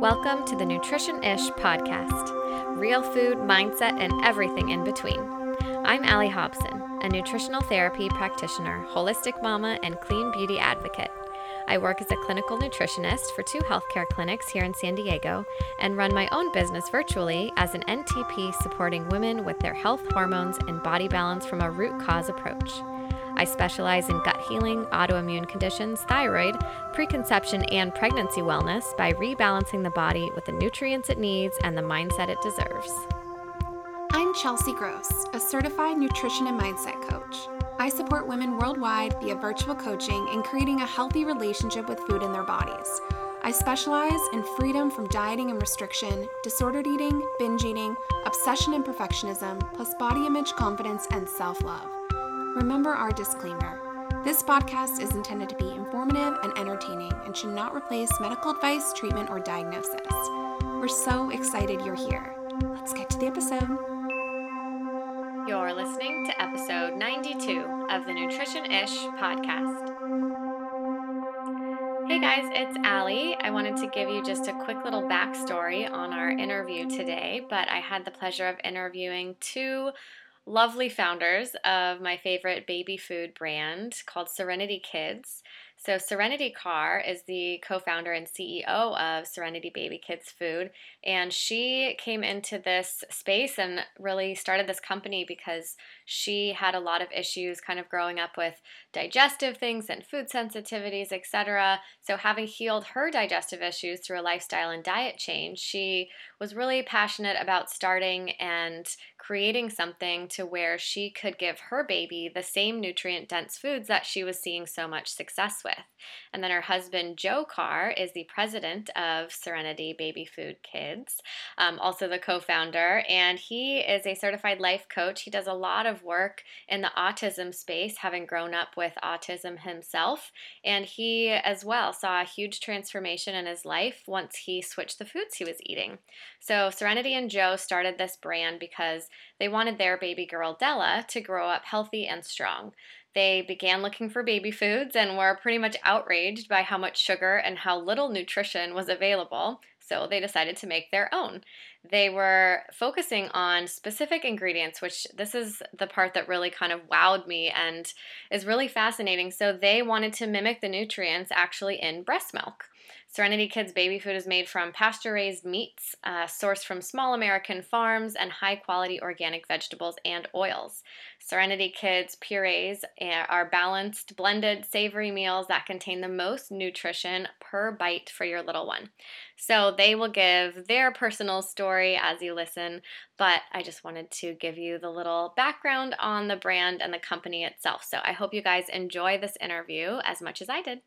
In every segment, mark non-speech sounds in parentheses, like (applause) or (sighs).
Welcome to the Nutrition Ish podcast real food, mindset, and everything in between. I'm Allie Hobson, a nutritional therapy practitioner, holistic mama, and clean beauty advocate. I work as a clinical nutritionist for two healthcare clinics here in San Diego and run my own business virtually as an NTP supporting women with their health, hormones, and body balance from a root cause approach. I specialize in gut healing, autoimmune conditions, thyroid, preconception, and pregnancy wellness by rebalancing the body with the nutrients it needs and the mindset it deserves. I'm Chelsea Gross, a certified nutrition and mindset coach. I support women worldwide via virtual coaching in creating a healthy relationship with food in their bodies. I specialize in freedom from dieting and restriction, disordered eating, binge eating, obsession and perfectionism, plus body image confidence and self love. Remember our disclaimer. This podcast is intended to be informative and entertaining and should not replace medical advice, treatment, or diagnosis. We're so excited you're here. Let's get to the episode. You're listening to episode 92 of the Nutrition Ish podcast. Hey guys, it's Allie. I wanted to give you just a quick little backstory on our interview today, but I had the pleasure of interviewing two lovely founders of my favorite baby food brand called Serenity Kids. So, Serenity Carr is the co founder and CEO of Serenity Baby Kids Food. And she came into this space and really started this company because she had a lot of issues kind of growing up with digestive things and food sensitivities, etc. So, having healed her digestive issues through a lifestyle and diet change, she was really passionate about starting and creating something to where she could give her baby the same nutrient dense foods that she was seeing so much success with. And then her husband, Joe Carr, is the president of Serenity Baby Food Kids, um, also the co founder, and he is a certified life coach. He does a lot of work in the autism space, having grown up with autism himself. And he, as well, saw a huge transformation in his life once he switched the foods he was eating. So, Serenity and Joe started this brand because they wanted their baby girl, Della, to grow up healthy and strong. They began looking for baby foods and were pretty much outraged by how much sugar and how little nutrition was available, so they decided to make their own. They were focusing on specific ingredients, which this is the part that really kind of wowed me and is really fascinating. So they wanted to mimic the nutrients actually in breast milk. Serenity Kids baby food is made from pasture raised meats, uh, sourced from small American farms, and high quality organic vegetables and oils. Serenity Kids purees eh, are balanced, blended, savory meals that contain the most nutrition per bite for your little one. So they will give their personal story as you listen, but I just wanted to give you the little background on the brand and the company itself. So I hope you guys enjoy this interview as much as I did.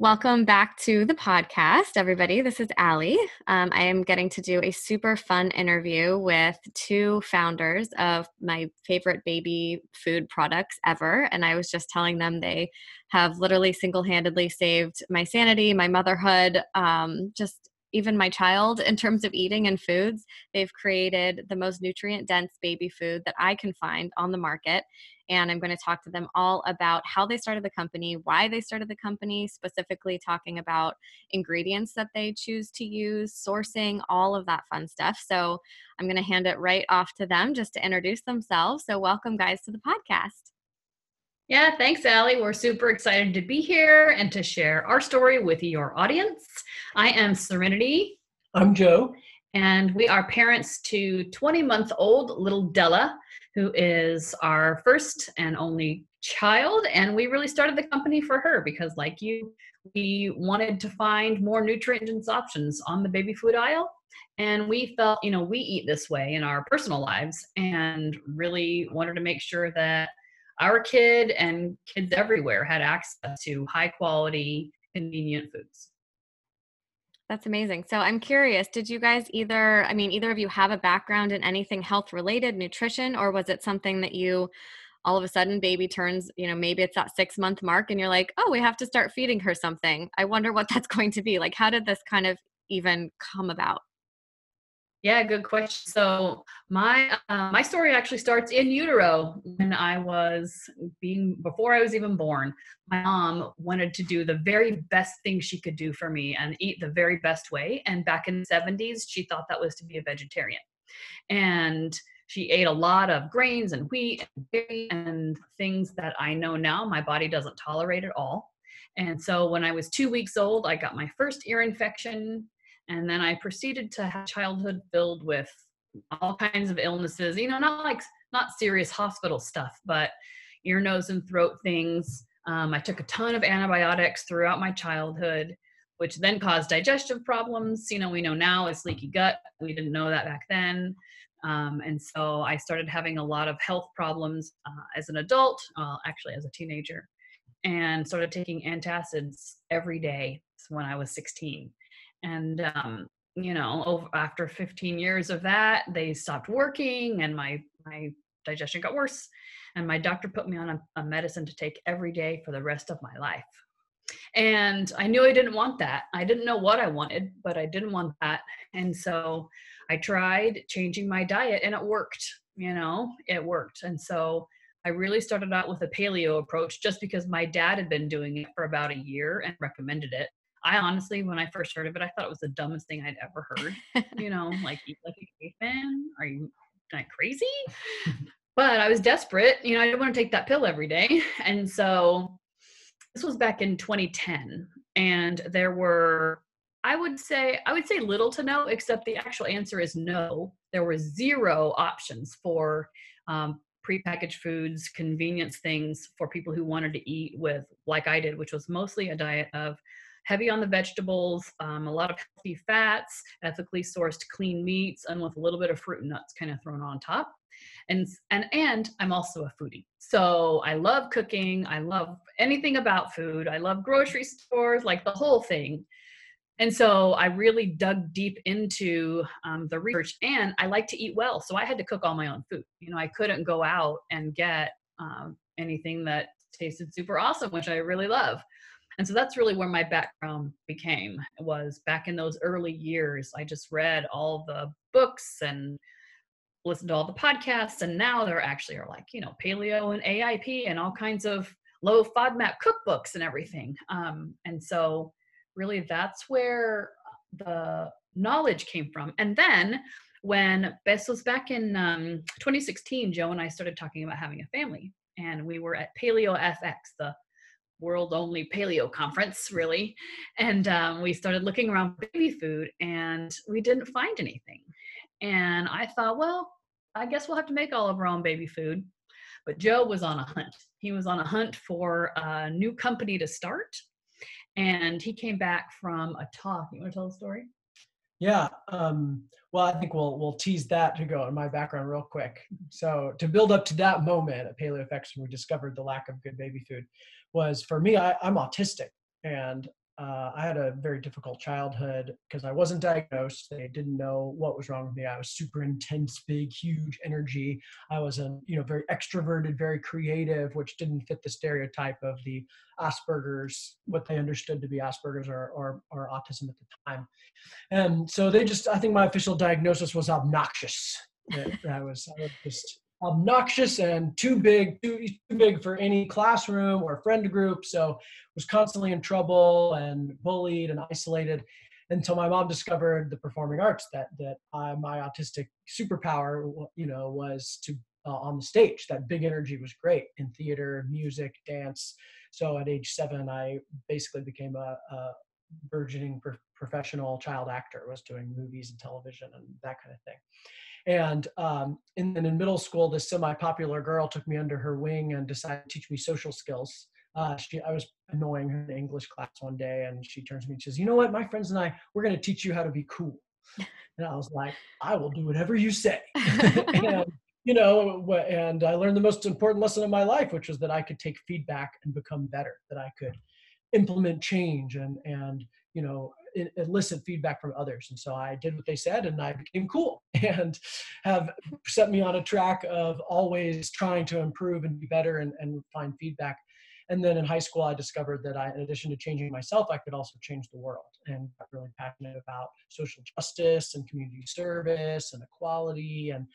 Welcome back to the podcast, everybody. This is Allie. Um, I am getting to do a super fun interview with two founders of my favorite baby food products ever. And I was just telling them they have literally single handedly saved my sanity, my motherhood, um, just even my child in terms of eating and foods. They've created the most nutrient dense baby food that I can find on the market. And I'm going to talk to them all about how they started the company, why they started the company, specifically talking about ingredients that they choose to use, sourcing, all of that fun stuff. So I'm going to hand it right off to them just to introduce themselves. So, welcome, guys, to the podcast. Yeah, thanks, Allie. We're super excited to be here and to share our story with your audience. I am Serenity. I'm Joe. And we are parents to 20 month old little Della, who is our first and only child. And we really started the company for her because, like you, we wanted to find more nutrient dense options on the baby food aisle. And we felt, you know, we eat this way in our personal lives and really wanted to make sure that our kid and kids everywhere had access to high quality, convenient foods. That's amazing. So I'm curious, did you guys either, I mean, either of you have a background in anything health related, nutrition, or was it something that you all of a sudden baby turns, you know, maybe it's that six month mark and you're like, oh, we have to start feeding her something. I wonder what (laughs) that's going to be. Like, how did this kind of even come about? Yeah, good question. So my uh, my story actually starts in utero when I was being before I was even born. My mom wanted to do the very best thing she could do for me and eat the very best way. And back in the 70s, she thought that was to be a vegetarian. And she ate a lot of grains and wheat and and things that I know now my body doesn't tolerate at all. And so when I was two weeks old, I got my first ear infection and then I proceeded to have childhood filled with all kinds of illnesses, you know, not like not serious hospital stuff, but ear, nose, and throat things. Um, I took a ton of antibiotics throughout my childhood, which then caused digestive problems. You know, we know now it's leaky gut. We didn't know that back then. Um, and so I started having a lot of health problems uh, as an adult, actually as a teenager, and started taking antacids every day when I was 16 and um, you know over, after 15 years of that they stopped working and my my digestion got worse and my doctor put me on a, a medicine to take every day for the rest of my life. And i knew i didn't want that. I didn't know what i wanted but i didn't want that. And so i tried changing my diet and it worked you know it worked. And so i really started out with a paleo approach just because my dad had been doing it for about a year and recommended it I honestly, when I first heard of it, I thought it was the dumbest thing I'd ever heard. you (laughs) know, like eat like a caveman? Are you not crazy? but I was desperate. You know, I didn't want to take that pill every day. (laughs) And so this was back in 2010. And there were, I would say, I would say little to no, except the actual answer is no. There were zero options for um, prepackaged foods, convenience things for people who wanted to eat with, like I did, which was mostly a diet of heavy on the vegetables, um, a lot of healthy fats, ethically sourced clean meats, and with a little bit of fruit and nuts kind of thrown on top. And and and I'm also a foodie. So I love cooking. I love anything about food. I love grocery stores, like the whole thing. And so I really dug deep into um, the research, and I like to eat well. So I had to cook all my own food. You know, I couldn't go out and get um, anything that tasted super awesome, which I really love and so that's really where my background became was back in those early years i just read all the books and listened to all the podcasts and now there actually are like you know paleo and aip and all kinds of low fodmap cookbooks and everything. Um, and so really that's where the knowledge came from. And then when this was back in um, 2016 joe and i started talking about having a family and we were at paleo fx the world only paleo conference really. And um, we started looking around baby food and we didn't find anything. And i thought well i guess we'll have to make all of our own baby food. But joe was on a hunt. He was on a hunt for a new company to start and he came back from a talk. You want to tell the story yeah. Um, well, I think we'll we'll tease that to go in my background real quick. So to build up to that moment at PaleoFX when we discovered the lack of good baby food, was for me, I, I'm autistic and uh, I had a very difficult childhood because I wasn't diagnosed. They didn't know what was wrong with me. I was super intense, big, huge energy. I was a you know very extroverted, very creative, which didn't fit the stereotype of the Asperger's, what they understood to be Asperger's or or, or autism at the time. And so they just, I think my official diagnosis was obnoxious. I was, I was just obnoxious and too big, too, too big for any classroom or friend group. So was constantly in trouble and bullied and isolated until my mom discovered the performing arts that that I, my autistic superpower you know was to uh, on the stage. That big energy was great in theater music dance. So at age seven i basically became a, a burgeoning pro- professional child actor was doing movies and television and that kind of thing and um, in, in middle school, this semi-popular girl took me under her wing and decided to teach me social skills. Uh, she, I was annoying her in English class one day, and she turns to me and says, "You know what? My friends and I, we're going to teach you how to be cool." (laughs) And I was like, "I will do whatever you say." (laughs) and, you know, and I learned the most important lesson of my life, which was that I could take feedback and become better. That I could implement change and and you know elicit feedback from others. And so I did what they said and I became cool (laughs) and have set me on a track of always trying to improve and be better and, and find feedback. And then in high school, I discovered that I, in addition to changing myself, I could also change the world and got really passionate about social justice and community service and equality and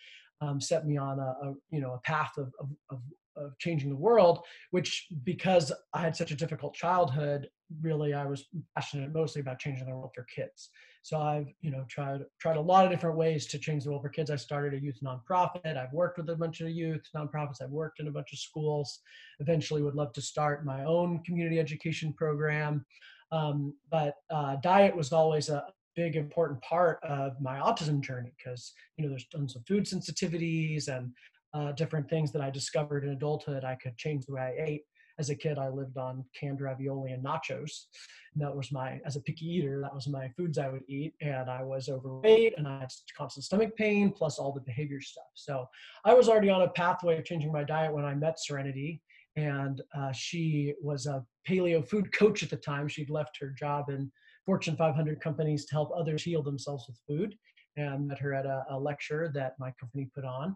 um, set me on a, a, you know a path of, of, of, of changing the world which because i had such a difficult childhood really i was passionate mostly about changing the world for kids. So i've you know tried tried a lot of different ways to change the world for kids. I started a youth nonprofit. I've worked with a bunch of youth nonprofits. I've worked in a bunch of schools. Eventually would love to start my own community education program. Um, but uh, diet was always a big important part of my autism journey because you know there's tons of food sensitivities and uh, different things that I discovered in adulthood. I could change the way I ate. As a kid, I lived on canned ravioli and nachos. And that was my, as a picky eater, that was my foods I would eat. And I was overweight and I had constant stomach pain plus all the behavior stuff. So I was already on a pathway of changing my diet when I met Serenity. And uh, she was a paleo food coach at the time. She'd left her job in Fortune 500 companies to help others heal themselves with food. And met her at a, a lecture that my company put on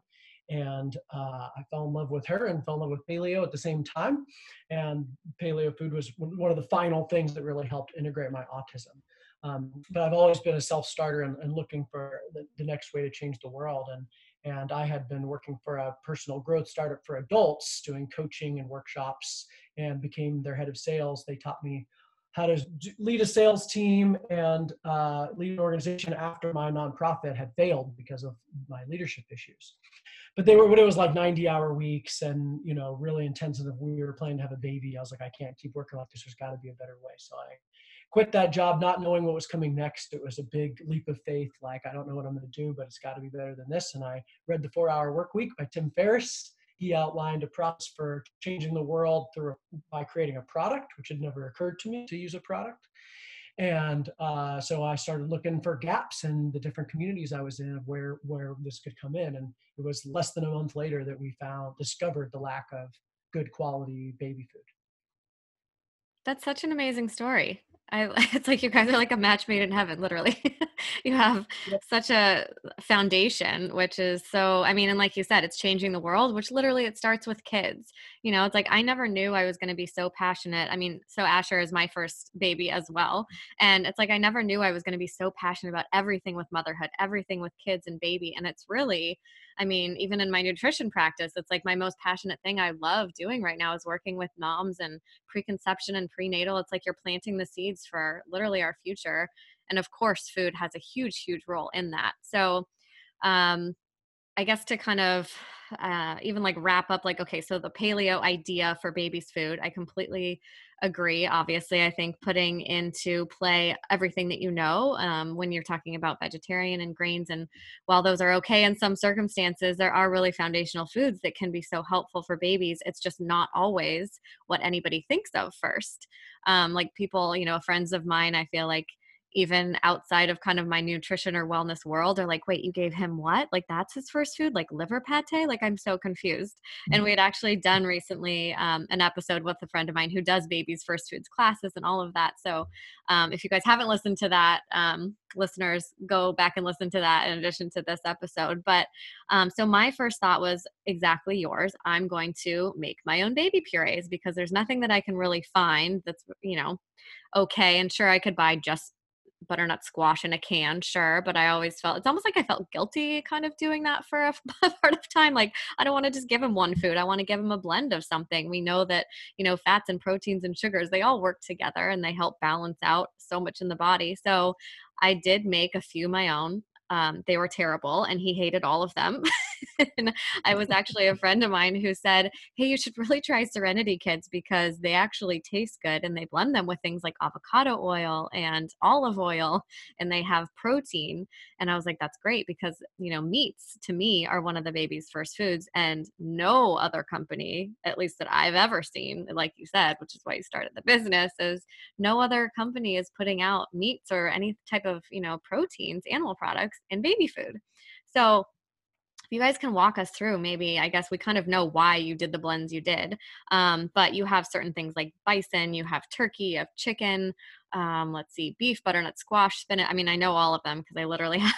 and uh, I fell in love with her and fell in love with paleo at the same time. And paleo food was one of the final things that really helped integrate my autism. Um, but I've always been a self-starter and, and looking for the, the, next way to change the world. And and I had been working for a personal growth startup for adults, doing coaching and workshops, and became their head of sales. They taught me how to lead a sales team and uh, lead an organization after my nonprofit had failed because of my leadership issues but they were but it was like 90 hour weeks and you know really intensive. We were planning to have a baby i was like i can't keep working like this. There's got to be a better way. So i quit that job not knowing what was coming next. It was a big leap of faith like i don't know what i'm going to do but it's got to be better than this. And i read the four hour work week by tim ferriss. He outlined a process for changing the world through by creating a product which had never occurred to me to use a product and uh, so I started looking for gaps in the different communities I was in of where where this could come in. And it was less than a month later that we found discovered the lack of good quality baby food. That's such an amazing story. I, (laughs) it's like you guys are like a match made in heaven, literally. (laughs) you have yep. such a foundation, which is so, I mean, and like you said, it's changing the world, which literally it starts with kids. You know, it's like I never knew I was going to be so passionate. I mean, so Asher is my first baby as well. Mm-hmm. And it's like I never knew I was going to be so passionate about everything with motherhood, everything with kids and baby. And it's really, I mean, even in my nutrition practice, it's like my most passionate thing I love doing right now is working with moms and preconception and prenatal. It's like you're planting the seeds for literally our future. And of course, food has a huge, huge role in that. So, um, I guess to kind of uh, even like wrap up, like, okay, so the paleo idea for baby's food, I completely agree. Obviously, I think putting into play everything that you know um, when you're talking about vegetarian and grains, and while those are okay in some circumstances, there are really foundational foods that can be so helpful for babies. It's just not always what anybody thinks of first. Um, like people, you know, friends of mine, I feel like even outside of kind of my nutrition or wellness world are like, wait, you gave him what? Like that's his first food, like liver pate? Like I'm so confused. Mm-hmm. And we had actually done recently um, an episode with a friend of mine who does babies first foods classes and all of that. So um, if you guys haven't listened to that, um, listeners, go back and listen to that in addition to this episode. But um, so my first thought was exactly yours. I'm going to make my own baby purees because there's nothing that I can really find that's, you know, okay. And sure, I could buy just butternut squash in a can, sure, but I always felt it's almost like I felt guilty kind of doing that for a, (laughs) part of time. Like I don't want to just give him one food. I want to give him a blend of something. We know that, you know, fats and proteins and sugars, they all work together and they help balance out so much in the body. So I did make a few my own. Um, they were terrible and he hated all of them. (laughs) (laughs) and I was actually a friend of mine who said, Hey, you should really try Serenity Kids because they actually taste good and they blend them with things like avocado oil and olive oil and they have protein. And I was like, That's great because, you know, meats to me are one of the baby's first foods. And no other company, at least that I've ever seen, like you said, which is why you started the business, is no other company is putting out meats or any type of, you know, proteins, animal products in baby food. So you guys can walk us through maybe i guess we kind of know why you did the blends you did um, but you have certain things like bison you have turkey you have chicken um, let's see beef butternut squash spinach i mean i know all of them because i literally (laughs) have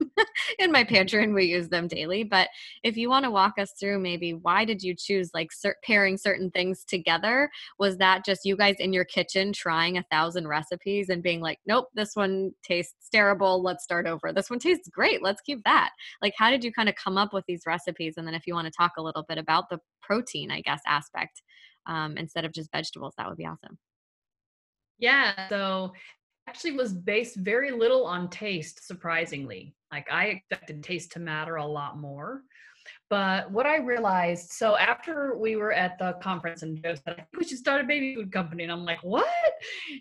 (laughs) in my pantry and we use them daily. But if you want to walk us through maybe why did you choose like cer- pairing certain things together? Was that just you guys in your kitchen trying a thousand recipes and being like, nope, this one tastes terrible. Let's start over. This one tastes great. Let's keep that. Like, how did you kind of come up with these recipes? And then if you want to talk a little bit about the protein, I guess, aspect um, instead of just vegetables, that would be awesome. Yeah. So actually was based very little on taste, surprisingly. Like I expected taste to matter a lot more. But what I realized, so after we were at the conference and Joe said, I think we should start a baby food company. And I'm like, what?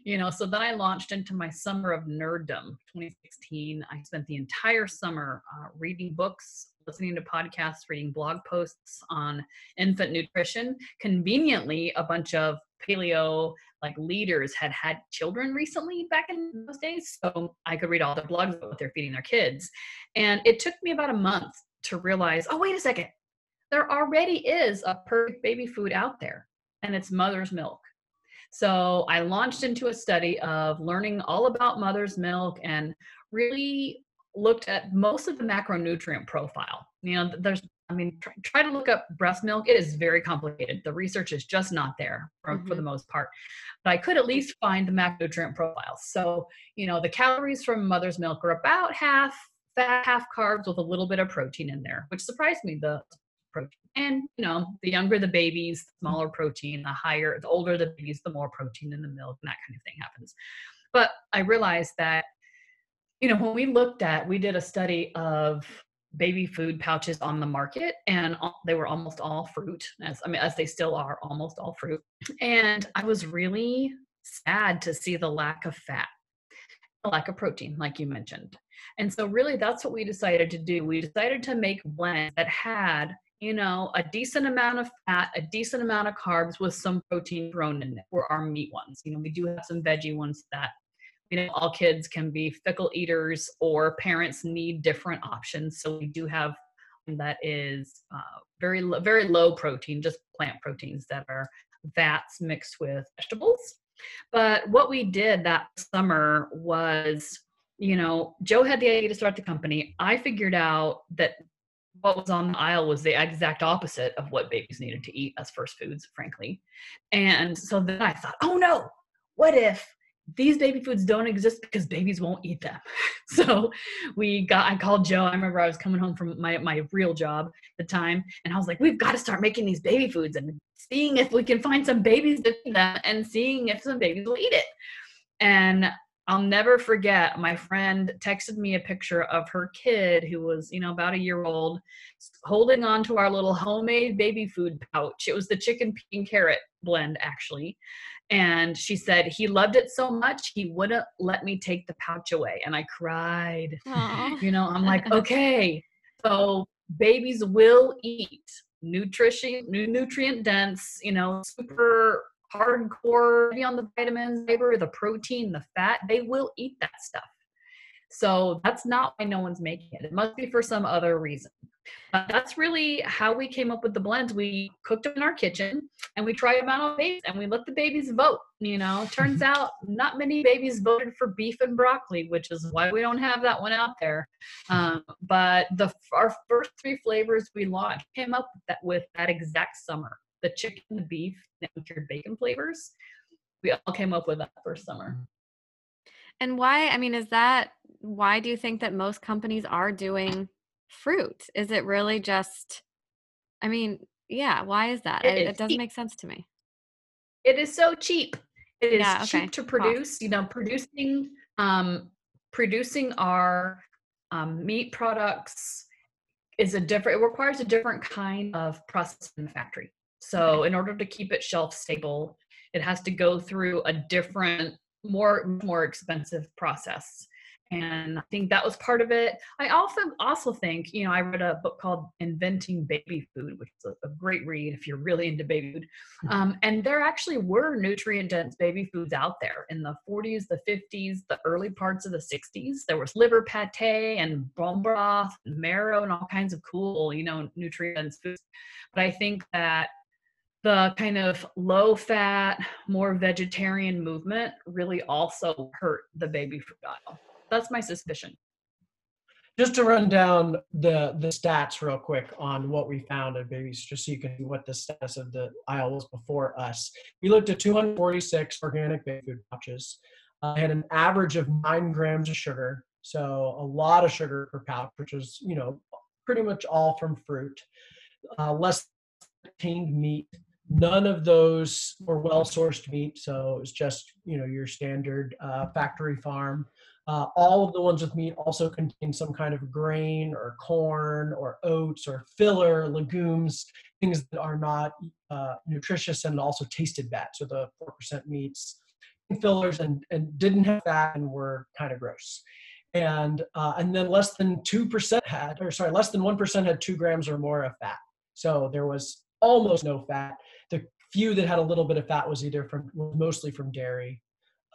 You know, so then I launched into my summer of nerddom 2016. I spent the entire summer uh, reading books, listening to podcasts, reading blog posts on infant nutrition. Conveniently, a bunch of paleo like leaders had had children recently back in those days so i could read all the blogs about what they're feeding their kids. And it took me about a month to realize oh wait a second. There already is a perfect baby food out there and it's mother's milk. So i launched into a study of learning all about mother's milk and really looked at most of the macronutrient profile. You know there's I mean, try, try, to look up breast milk. It is very complicated. The research is just not there for, mm-hmm. for the most part. But I could at least find the macronutrient profiles. So, you know, the calories from mother's milk are about half fat, half carbs with a little bit of protein in there, which surprised me. The protein. And, you know, the younger the babies, the smaller protein, the higher, the older the babies, the more protein in the milk, and that kind of thing happens. But I realized that, you know, when we looked at, we did a study of baby food pouches on the market and they were almost all fruit as i mean as they still are almost all fruit. And i was really sad to see the lack of fat the lack of protein like you mentioned. And so really that's what we decided to do. We decided to make blends that had you know a decent amount of fat a decent amount of carbs with some protein thrown in it for our meat ones. You know we do have some veggie ones that you know all kids can be fickle eaters or parents need different options. So we do have that is uh, very very low protein just plant proteins that are fats mixed with vegetables. But what we did that summer was you know joe had the idea to start the company. I figured out that what was on the aisle was the exact opposite of what babies needed to eat as first foods frankly. And so then i thought oh no. What if these baby foods don't exist because babies won't eat them. (laughs) so we got I called Joe. I remember I was coming home from my my real job at the time and I was like, we've got to start making these baby foods and seeing if we can find some babies to feed them and seeing if some babies will eat it. And I'll never forget my friend texted me a picture of her kid who was, you know, about a year old, holding on to our little homemade baby food pouch. It was the chicken pea and carrot blend, actually. And she said he loved it so much he wouldn't let me take the pouch away. And I cried. Aww. You know, I'm like, (laughs) okay, so babies will eat nutrition, nutrient dense, you know, super hardcore on the vitamins, fiber, the protein, the fat. They will eat that stuff. So that's not why no one's making it. It must be for some other reason. But that's really how we came up with the blends. We cooked them in our kitchen and we tried them out on babies and we let the babies vote. You know, (laughs) turns out not many babies voted for beef and broccoli, which is why we don't have that one out there. Um, but the our first three flavors we launched came up with that, with that exact summer the chicken, the beef, and cured bacon flavors. We all came up with that first summer. And why? I mean, is that why do you think that most companies are doing fruit? Is it really just, I mean, yeah, why is that? It, it doesn't make sense to me. It is so cheap. It is yeah, okay. cheap to produce. You know, producing um, producing our um, meat products is a different. It requires a different kind of process in the factory. So, okay. in order to keep it shelf stable, it has to go through a different, more more expensive process and I think that was part of it. I also also think, you know, I read a book called Inventing Baby Food, which is a, a great read if you're really into baby food. Mm-hmm. Um, and there actually were nutrient dense baby foods out there in the 40s, the 50s, the early parts of the 60s. There was liver pate and bone broth, and marrow, and all kinds of cool, you know, nutrient dense foods. But I think that the kind of low fat, more vegetarian movement really also hurt the baby food aisle that's my suspicion just to run down the the stats real quick on what we found at babies, just so you can see what the status of the aisle was before us. We looked at 246 organic baby food pouches. Uh, had an average of nine grams of sugar, so a lot of sugar per pouch, which is you know pretty much all from fruit. Uh, less contained meat. None of those were well sourced meat, so it was just you know your standard uh, factory farm. Uh, all of the ones with meat also contain some kind of grain or corn or oats or filler, legumes, things that are not uh, nutritious and also tasted bad. So the 4% meats, fillers, and, and didn't have fat and were kind of gross. And, uh, and then less than 2% had, or sorry, less than 1% had two grams or more of fat. So there was almost no fat. The few that had a little bit of fat was either from, mostly from dairy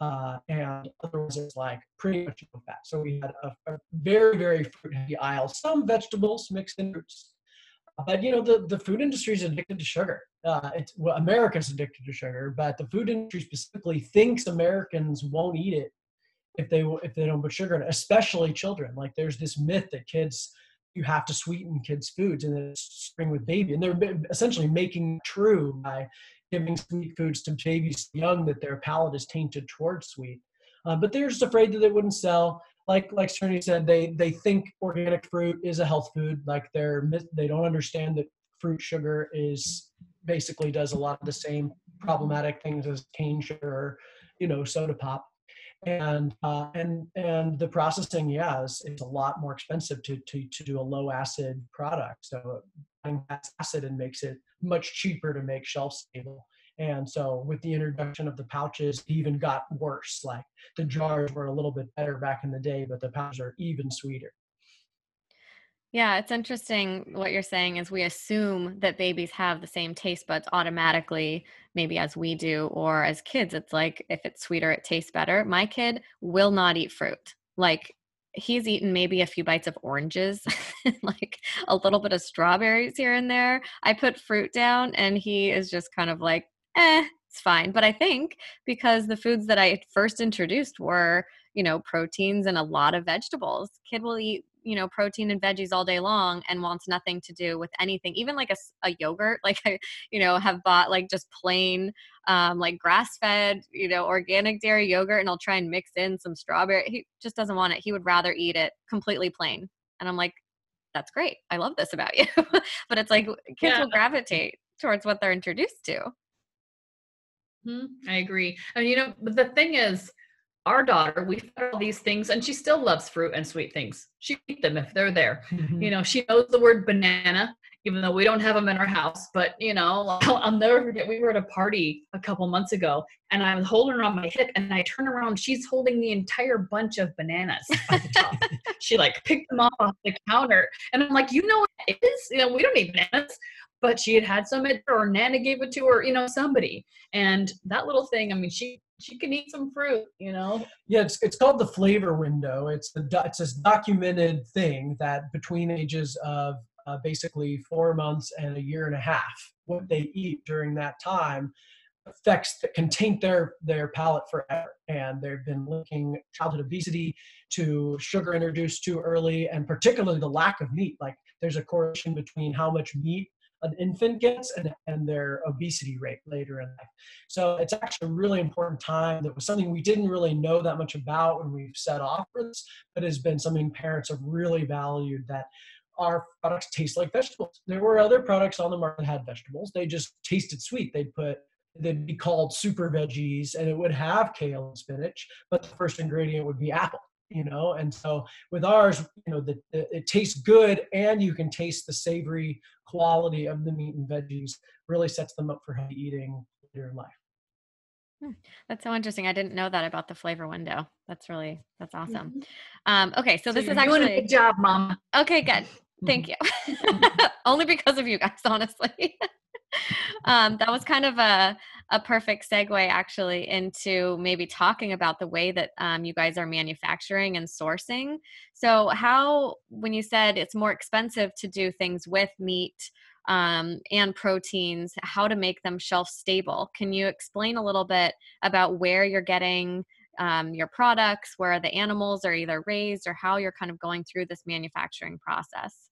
uh, and otherwise it's like pretty much no fat. So we had a, a very, very fruit heavy aisle, some vegetables mixed in fruits. But you know, the, the food industry is addicted to sugar. Uh, it's well, America's addicted to sugar, but the food industry specifically thinks Americans won't eat it if they if they don't put sugar in it, especially children. Like there's this myth that kids you have to sweeten kids' foods and then spring with baby, and they're essentially making true by giving sweet foods to babies young that their palate is tainted towards sweet. Uh, but they're just afraid that they wouldn't sell. Like like Cerny said, they they think organic fruit is a health food. Like they're they don't understand that fruit sugar is basically does a lot of the same problematic things as cane sugar, or, you know, soda pop. And uh, and and the processing, yeah, is, is a lot more expensive to to to do a low acid product. So acid and makes it much cheaper to make shelf stable. And so with the introduction of the pouches, it even got worse. Like the jars were a little bit better back in the day, but the pouches are even sweeter. Yeah, it's interesting what you're saying is we assume that babies have the same taste buds automatically, maybe as we do, or as kids, it's like if it's sweeter, it tastes better. My kid will not eat fruit. Like he's eaten maybe a few bites of oranges (laughs) like a little bit of strawberries here and there. I put fruit down and he is just kind of like eh it's fine. But i think because the foods that i first introduced were you know proteins and a lot of vegetables kid will eat you know protein and veggies all day long and wants nothing to do with anything even like a, a yogurt (laughs) like i you know have bought like just plain um like grass fed you know organic dairy yogurt and i'll try and mix in some strawberry he just doesn't want it. He would rather eat it completely plain. And i'm like that's great. I love this about you. (laughs) But it's like kids yeah. will gravitate towards what they're introduced to. Hmm I agree. I And you know, but the thing is, our daughter, we fed all these things, and she still loves fruit and sweet things. She eat them if they're there. Mm-hmm. You know, she knows the word banana, even though we don't have them in our house. But you know, I'll, (laughs) I'll, never forget. We were at a party a couple months ago, and I was holding her on my hip, and I turn around, she's holding the entire bunch of bananas at the top. (laughs) she like picked them off off the counter, and I'm like, you know what it is? You know, we don't need bananas but she had had some at or Nana gave it to her, you know, somebody. And that little thing, I mean, she she can eat some fruit, you know. Yeah, it's it's called the flavor window. It's the it's this documented thing that between ages of uh, basically four months and a year and a half, what they eat during that time affects that can taint their their palate forever. And they've been linking childhood obesity to sugar introduced too early, and particularly the lack of meat. Like there's a correlation between how much meat an infant gets and, and their obesity rate later in life. So it's actually a really important time that was something we didn't really know that much about when we set off for this, but has been something parents have really valued that our products taste like vegetables. There were other products on the market that had vegetables. They just tasted sweet. They'd put they'd be called super veggies and it would have kale and spinach, but the first ingredient would be apple you know and so with ours you know the, the, it tastes good and you can taste the savory quality of the meat and veggies really sets them up for healthy eating later in life hmm, that's so interesting. I didn't know that about the flavor window. That's really that's awesome. Mm-hmm. Um, okay, so, so this is actually doing a good job, Mom. Okay, good. Thank you. (laughs) (laughs) Only because of you guys, honestly. (laughs) um, that was kind of a, a perfect segue actually into maybe talking about the way that um, you guys are manufacturing and sourcing. So, how, when you said it's more expensive to do things with meat um, and proteins, how to make them shelf stable, can you explain a little bit about where you're getting? um, your products, where the animals are either raised, or how you're kind of going through this manufacturing process?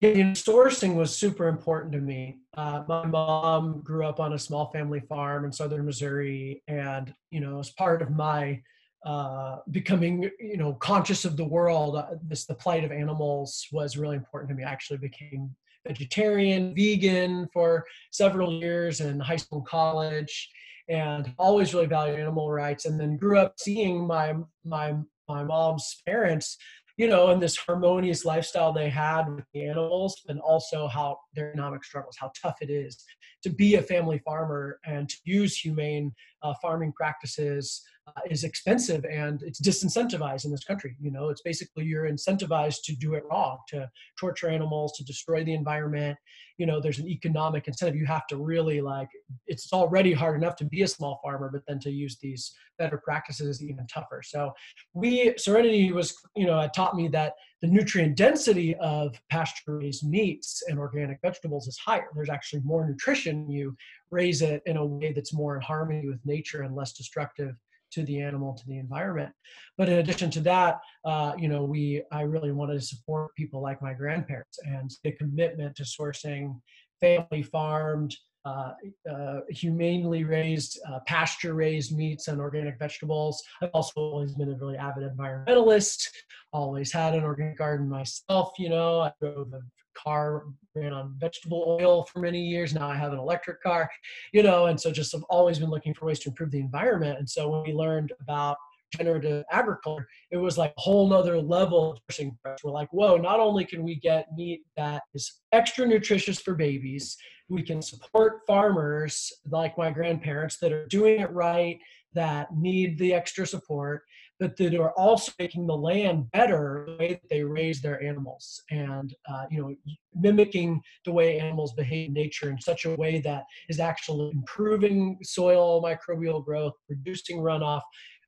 Yeah, sourcing was super important to me. Uh, my mom grew up on a small family farm in southern Missouri, and you know, as part of my uh, becoming, you know, conscious of the world, uh, this the plight of animals was really important to me. I actually became vegetarian, vegan for several years in high school and college, and always really valued animal rights. And then grew up seeing my my my mom's parents you know, and this harmonious lifestyle they had with the animals, and also how their economic struggles, how tough it is to be a family farmer and to use humane uh, farming practices Uh, is expensive and it's disincentivized in this country. You know, it's basically you're incentivized to do it wrong, to torture animals, to destroy the environment. You know, there's an economic incentive. You have to really like, it's already hard enough to be a small farmer, but then to use these better practices is even tougher. So we, Serenity was, you know, taught me that the nutrient density of pasture raised meats and organic vegetables is higher. There's actually more nutrition. You raise it in a way that's more in harmony with nature and less destructive to the animal to the environment but in addition to that uh, you know we i really wanted to support people like my grandparents and the commitment to sourcing family farmed uh, uh, humanely raised, uh, pasture raised meats and organic vegetables. I've also always been a really avid environmentalist, always had an organic garden myself. You know, I drove a car ran on vegetable oil for many years. Now I have an electric car, you know, and so just have always been looking for ways to improve the environment. And so when we learned about generative agriculture, it was like a whole nother level of We're like, whoa, not only can we get meat that is extra nutritious for babies, we can support farmers like my grandparents that are doing it right, that need the extra support, but that are also making the land better the way that they raise their animals and uh, you know mimicking the way animals behave in nature in such a way that is actually improving soil microbial growth reducing runoff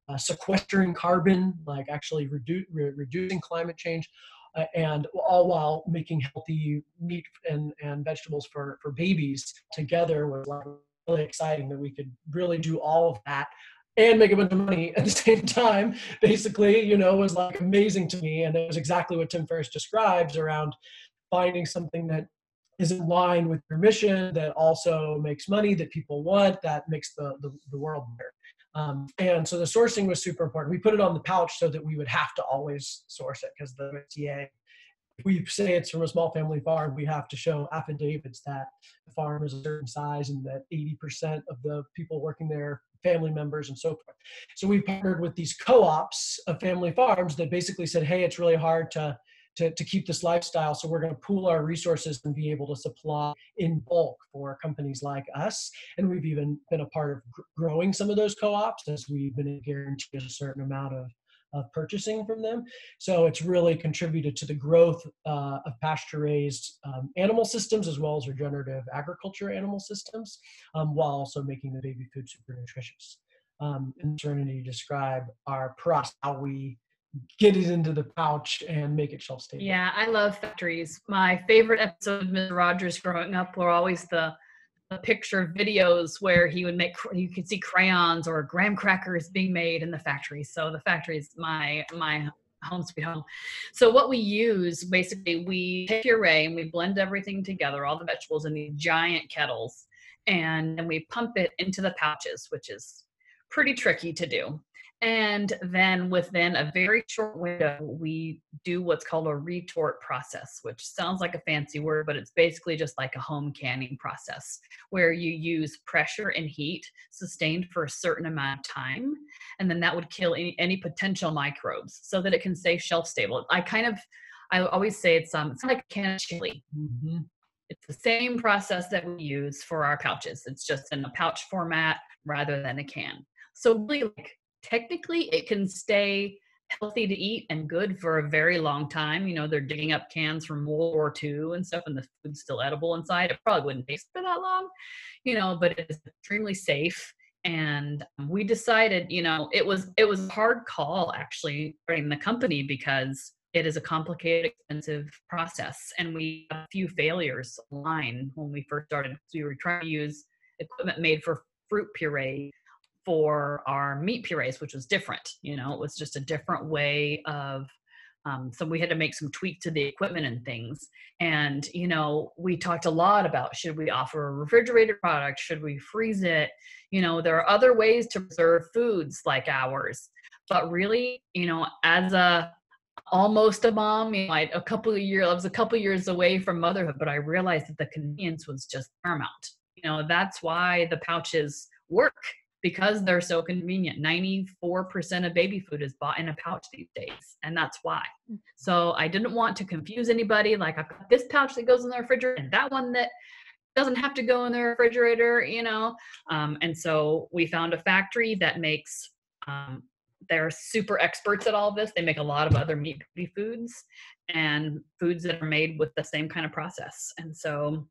uh, sequestering carbon like actually redu- re- reducing climate change uh, and all while making healthy meat and, and vegetables for, for babies together was like really exciting that we could really do all of that and make a bunch of money (laughs) at the same time basically you know was like amazing to me. And it was exactly what tim ferriss describes around finding something that is in line with your mission that also makes money that people want that makes the, the, the world better. Um, and so the sourcing was super important. We put it on the pouch so that we would have to always source it because the if we say it's from a small family farm, we have to show affidavits that the farm is a certain size and that 80% of the people working there family members and so forth. So we partnered with these co-ops of family farms that basically said, hey, it's really hard to to, to keep this lifestyle. So we're going to pool our resources and be able to supply in bulk for companies like us. And we've even been a part of growing some of those co-ops as we've been guaranteed a certain amount of of purchasing from them. So it's really contributed to the growth uh, of pasture raised um, animal systems as well as regenerative agriculture animal systems, um, while also making the baby food super nutritious. Um, and Serenity describe our process, how we get it into the pouch and make it shelf stable. Yeah, I love factories. My favorite episode of Mr. Rogers growing up were always the picture videos where he would make you could see crayons or graham crackers being made in the factory. So the factory is my my home sweet home. So what we use basically we take puree and we blend everything together all the vegetables in these giant kettles and then we pump it into the pouches which is pretty tricky to do and then within a very short window, we do what's called a retort process, which sounds like a fancy word, but it's basically just like a home canning process where you use pressure and heat sustained for a certain amount of time. And then that would kill any, any potential microbes so that it can stay shelf stable. I kind of, I always say it's, um, it's like a can of chili. Mm-hmm. It's the same process that we use for our pouches. It's just in a pouch format rather than a can. So really like technically it can stay healthy to eat and good for a very long time. You know, they're digging up cans from World War II and stuff, and the food's still edible inside. It probably wouldn't taste for that long, you know, but it is extremely safe. And we decided, you know, it was it was a hard call actually starting the company because it is a complicated, expensive process, and we had a few failures line when we first started. So we were trying to use equipment made for fruit puree for our meat purees, which was different. You know, it was just a different way of um, so we had to make some tweaks to the equipment and things. And, you know, we talked a lot about should we offer a refrigerated product? Should we freeze it? You know, there are other ways to preserve foods like ours. But really, you know, as a almost a mom, you know, a couple of years, I was a couple of years away from motherhood, but I realized that the convenience was just paramount. You know, that's why the pouches work because they're so convenient. 94% of baby food is bought in a pouch these days, and that's why. Mm. So I didn't want to confuse anybody. Like, I've got this pouch that goes in the refrigerator and that one that doesn't have to go in the refrigerator, you know? Um, and so we found a factory that makes, um, they're super experts at all this. They make a lot of other meat foods and foods that are made with the same kind of process. And so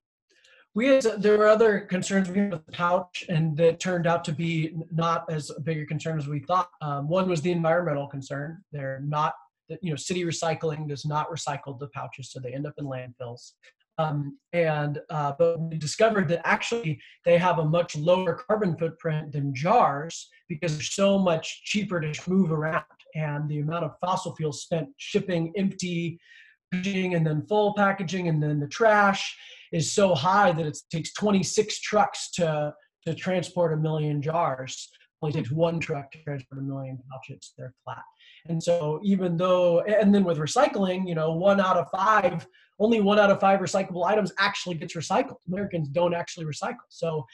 we had there were other concerns we had with the pouch and that turned out to be not as big a concern as we thought. Um, one was the environmental concern. They're not you know city recycling does not recycle the pouches so they end up in landfills. Um, and uh, but we discovered that actually they have a much lower carbon footprint than jars because they're so much cheaper to move around and the amount of fossil fuels spent shipping empty and then full packaging and then the trash is so high that it takes 26 trucks to to transport a million jars. Only takes one truck to transport a million pouches. They're flat. And so even though, and then with recycling, you know, one out of five, only one out of five recyclable items actually gets recycled. Americans don't actually recycle. So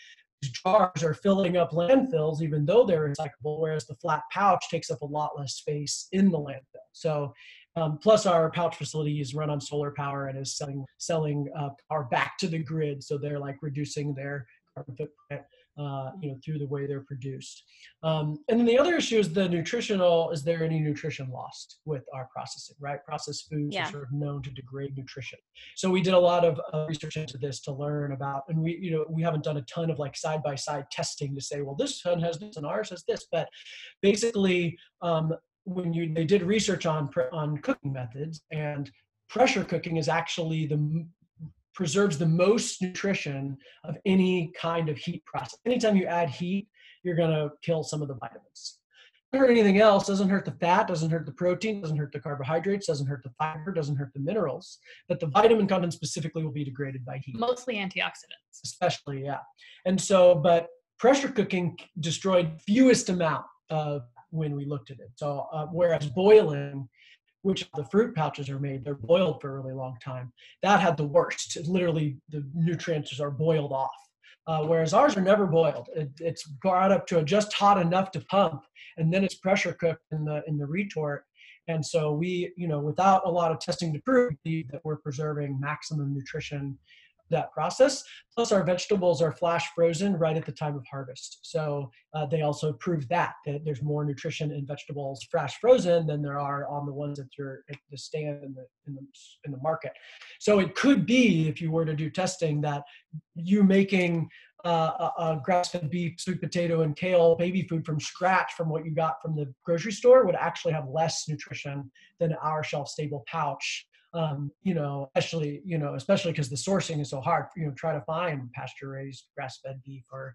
jars are filling up landfills even though they're recyclable, whereas the flat pouch takes up a lot less space in the landfill. So um, plus, our pouch facility is run on solar power and is selling selling uh, power back to the grid, so they're like reducing their carbon footprint, uh, you know, through the way they're produced. Um, and then the other issue is the nutritional. Is there any nutrition lost with our processing? Right, processed foods yeah. are sort of known to degrade nutrition. So we did a lot of uh, research into this to learn about, and we, you know, we haven't done a ton of like side by side testing to say, well, this one has this and ours has this, but basically. Um, when you they did research on on cooking methods and pressure cooking is actually the preserves the most nutrition of any kind of heat process. Anytime you add heat, you're going to kill some of the vitamins. Hurt anything else. Doesn't hurt the fat. Doesn't hurt the protein. Doesn't hurt the carbohydrates. Doesn't hurt the fiber. Doesn't hurt the minerals. But the vitamin content specifically will be degraded by heat. Mostly antioxidants. Especially, yeah. And so, but pressure cooking destroyed fewest amount of when we looked at it. So uh, whereas boiling, which the fruit pouches are made, they're boiled for a really long time. That had the worst. literally, the nutrients are boiled off. Uh, whereas ours are never boiled. It, it's brought up to just hot enough to pump, and then it's pressure cooked in the in the retort. And so we, you know, without a lot of testing to prove that we're preserving maximum nutrition that process. Plus, our vegetables are flash frozen right at the time of harvest. So uh, they also prove that, that there's more nutrition in vegetables flash frozen than there are on the ones that are at the stand in the, in the, in the market. So it could be, if you were to do testing, that you making uh, a, a grass-fed beef, sweet potato, and kale baby food from scratch from what you got from the grocery store would actually have less nutrition than our shelf-stable pouch um, you know, especially, you know, especially because the sourcing is so hard, you know, try to find pasture raised grass fed beef or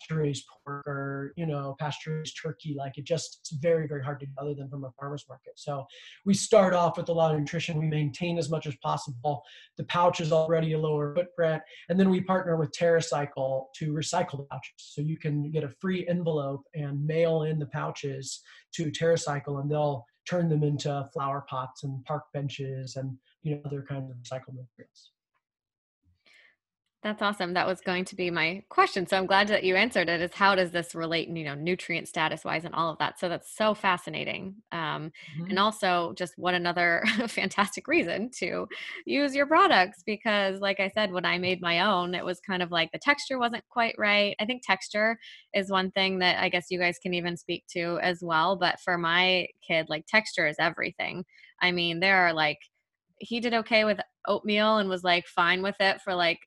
pasture raised pork or, you know, pasture raised turkey. Like it just, it's very, very hard to get other than from a farmer's market. So we start off with a lot of nutrition. We maintain as much as possible. The pouch is already a lower footprint. And then we partner with TerraCycle to recycle the pouches. So you can get a free envelope and mail in the pouches to TerraCycle and they'll turn them into flower pots and park benches and you know other kinds of recycled materials. That's awesome. That was going to be my question. So I'm glad that you answered it. Is how does this relate, you know, nutrient status wise and all of that? So that's so fascinating. Um, mm-hmm. And also, just what another (laughs) fantastic reason to use your products because, like I said, when I made my own, it was kind of like the texture wasn't quite right. I think texture is one thing that I guess you guys can even speak to as well. But for my kid, like texture is everything. I mean, there are like, he did okay with oatmeal and was like fine with it for like